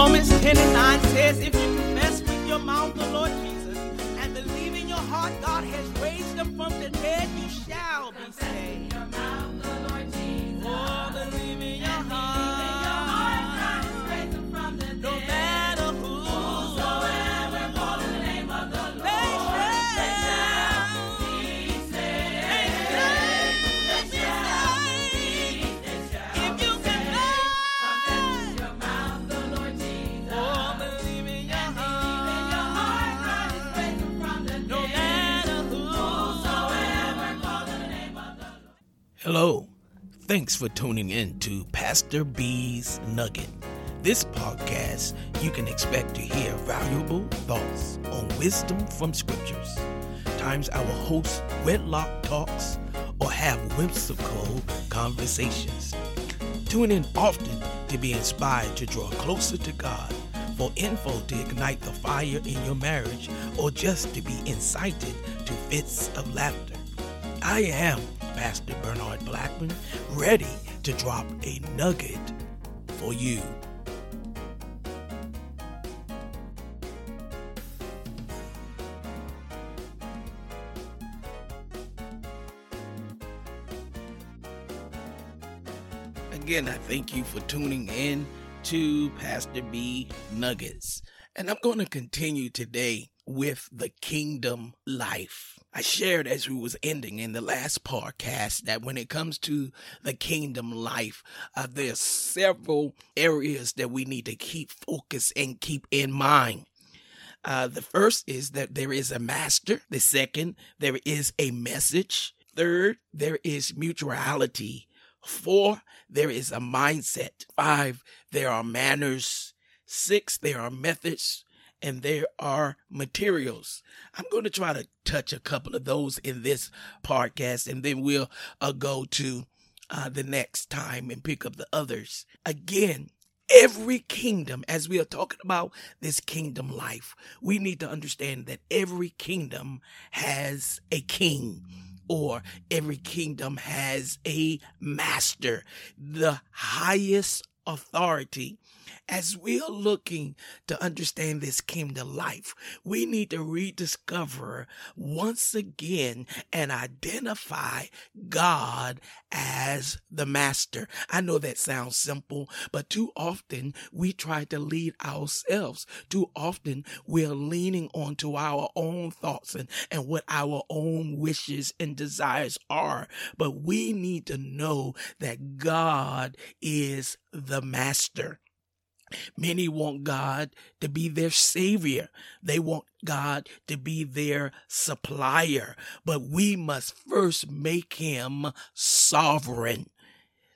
Romans 10 and 9 says, If you confess with your mouth the Lord Jesus and believe in your heart God has raised him from the dead, you shall be saved. Hello. Thanks for tuning in to Pastor B's Nugget. This podcast, you can expect to hear valuable thoughts on wisdom from scriptures. Times our host wedlock talks or have whimsical conversations. Tune in often to be inspired to draw closer to God, for info to ignite the fire in your marriage, or just to be incited to fits of laughter. I am Pastor Bernard Blackman, ready to drop a nugget for you. Again, I thank you for tuning in to Pastor B Nuggets. And I'm going to continue today with the kingdom life. I shared as we was ending in the last podcast that when it comes to the kingdom life, uh, there's several areas that we need to keep focus and keep in mind. Uh, the first is that there is a master. The second, there is a message. Third, there is mutuality. Four, there is a mindset. Five, there are manners. Six, there are methods. And there are materials. I'm going to try to touch a couple of those in this podcast, and then we'll uh, go to uh, the next time and pick up the others. Again, every kingdom, as we are talking about this kingdom life, we need to understand that every kingdom has a king or every kingdom has a master, the highest authority. As we are looking to understand this kingdom life, we need to rediscover once again and identify God as the master. I know that sounds simple, but too often we try to lead ourselves. Too often we're leaning onto our own thoughts and, and what our own wishes and desires are. But we need to know that God is the master. Many want God to be their savior. They want God to be their supplier. But we must first make him sovereign.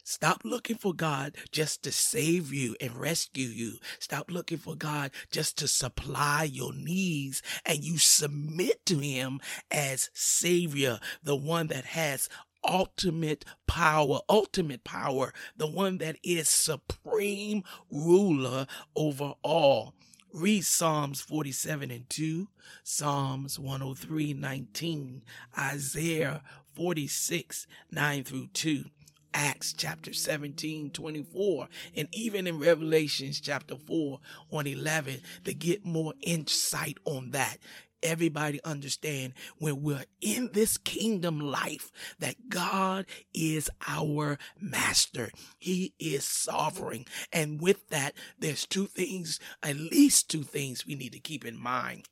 Stop looking for God just to save you and rescue you. Stop looking for God just to supply your needs and you submit to him as savior, the one that has ultimate power, ultimate power, the one that is supreme ruler over all. Read Psalms 47 and 2, Psalms 103, 19, Isaiah 46, 9 through 2. Acts chapter 17, 24, and even in Revelations chapter 4, 1, 11 to get more insight on that everybody understand when we're in this kingdom life that God is our master. He is sovereign. And with that, there's two things, at least two things we need to keep in mind.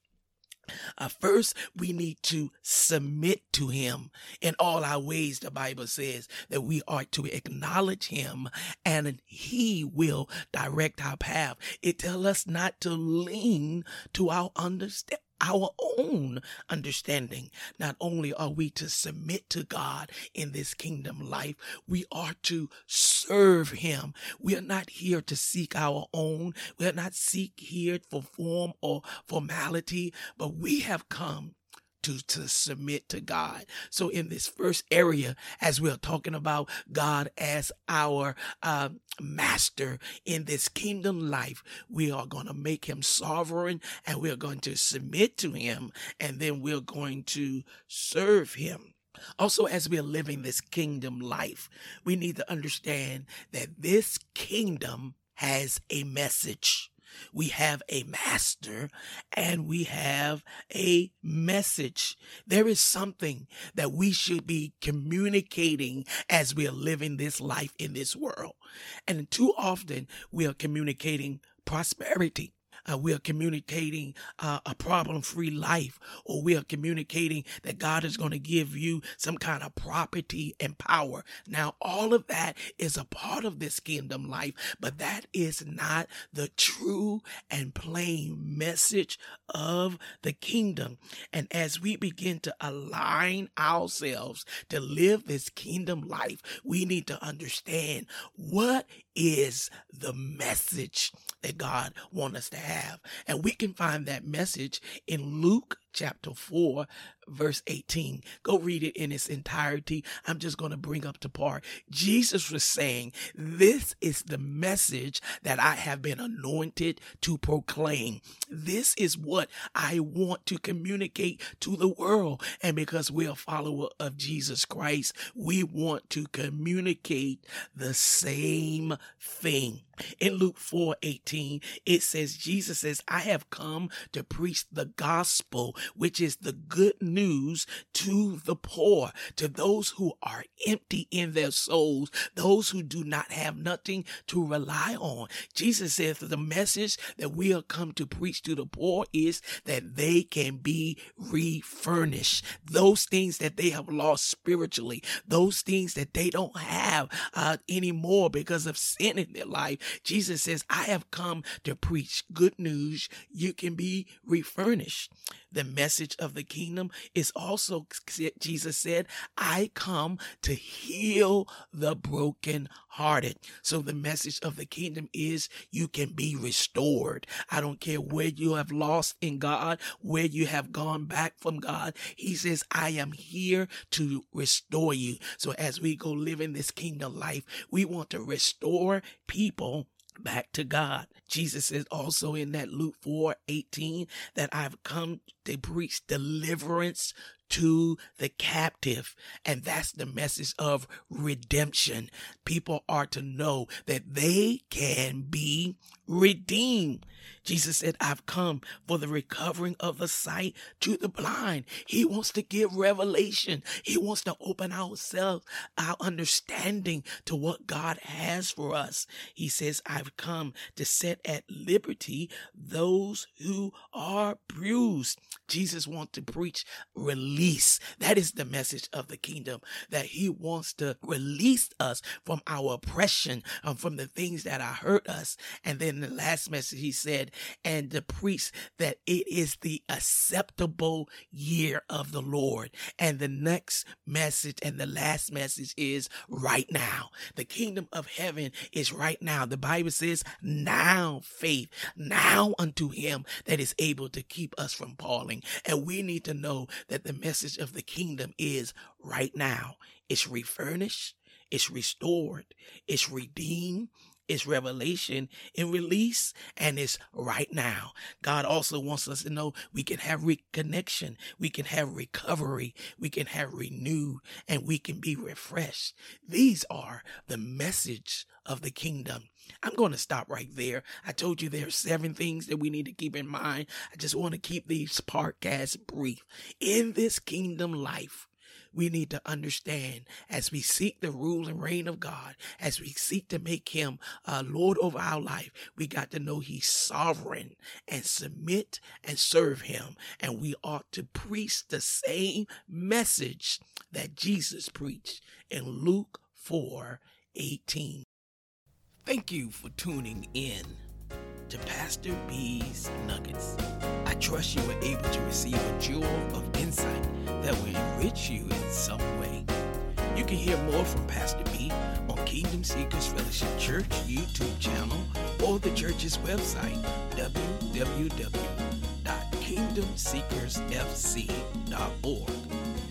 Uh, first, we need to submit to him in all our ways. The Bible says that we are to acknowledge him and he will direct our path. It tells us not to lean to our understanding our own understanding. Not only are we to submit to God in this kingdom life, we are to serve Him. We are not here to seek our own. We are not seek here for form or formality, but we have come to, to submit to God. So in this first area, as we're talking about God as our uh, master in this kingdom life, we are going to make him sovereign and we're going to submit to him and then we're going to serve him. Also, as we are living this kingdom life, we need to understand that this kingdom has a message. We have a master and we have a message. There is something that we should be communicating as we are living this life in this world. And too often we are communicating prosperity uh, we are communicating uh, a problem free life, or we are communicating that God is going to give you some kind of property and power. Now, all of that is a part of this kingdom life, but that is not the true and plain message of the kingdom. And as we begin to align ourselves to live this kingdom life, we need to understand what is the message that God wants us to have. And we can find that message in Luke chapter 4, verse 18. Go read it in its entirety. I'm just going to bring up to part. Jesus was saying, This is the message that I have been anointed to proclaim. This is what I want to communicate to the world. And because we're a follower of Jesus Christ, we want to communicate the same thing. In Luke 4 18, it says, Jesus says, I have come to preach the gospel which is the good news to the poor, to those who are empty in their souls, those who do not have nothing to rely on. Jesus says the message that we are come to preach to the poor is that they can be refurnished. Those things that they have lost spiritually, those things that they don't have uh, anymore because of sin in their life. Jesus says, I have come to preach good news. You can be refurnished. The message of the kingdom is also, Jesus said, I come to heal the broken hearted. So the message of the kingdom is you can be restored. I don't care where you have lost in God, where you have gone back from God. He says, I am here to restore you. So as we go live in this kingdom life, we want to restore people back to God. Jesus says also in that Luke 4 18 that I've come to preach deliverance to the captive. And that's the message of redemption. People are to know that they can be redeemed. Jesus said, I've come for the recovering of the sight to the blind. He wants to give revelation. He wants to open ourselves, our understanding to what God has for us. He says, I've come to set at liberty those who are bruised. Jesus wants to preach release. That is the message of the kingdom, that he wants to release us from our oppression, um, from the things that are hurt us. And then the last message he said, and the priest that it is the acceptable year of the Lord. And the next message and the last message is right now. The kingdom of heaven is right now. The Bible says, now faith, now unto him that is able to keep us from falling. And we need to know that the message of the kingdom is right now. It's refurnished. It's restored. It's redeemed it's revelation and release, and it's right now. God also wants us to know we can have reconnection, we can have recovery, we can have renewed, and we can be refreshed. These are the message of the kingdom. I'm going to stop right there. I told you there are seven things that we need to keep in mind. I just want to keep these podcasts brief. In this kingdom life, we need to understand as we seek the rule and reign of God, as we seek to make him uh, Lord over our life, we got to know he's sovereign and submit and serve him. And we ought to preach the same message that Jesus preached in Luke 4 18. Thank you for tuning in to Pastor B's Nuggets. I trust you were able to receive a jewel of insight that will enrich you in some way. You can hear more from Pastor B on Kingdom Seekers Fellowship Church YouTube channel or the church's website, www.kingdomseekersfc.org.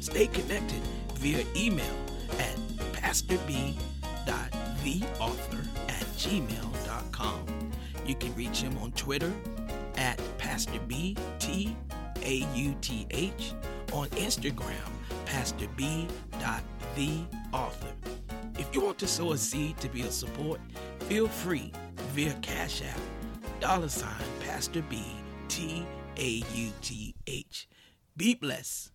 Stay connected via email at pastorb.theauthor at gmail.com. You can reach him on Twitter at Pastor B T A U T H, on Instagram, Pastor B. The author. If you want to sow a seed to be a support, feel free via Cash App dollar sign Pastor B T A U T H. Be blessed.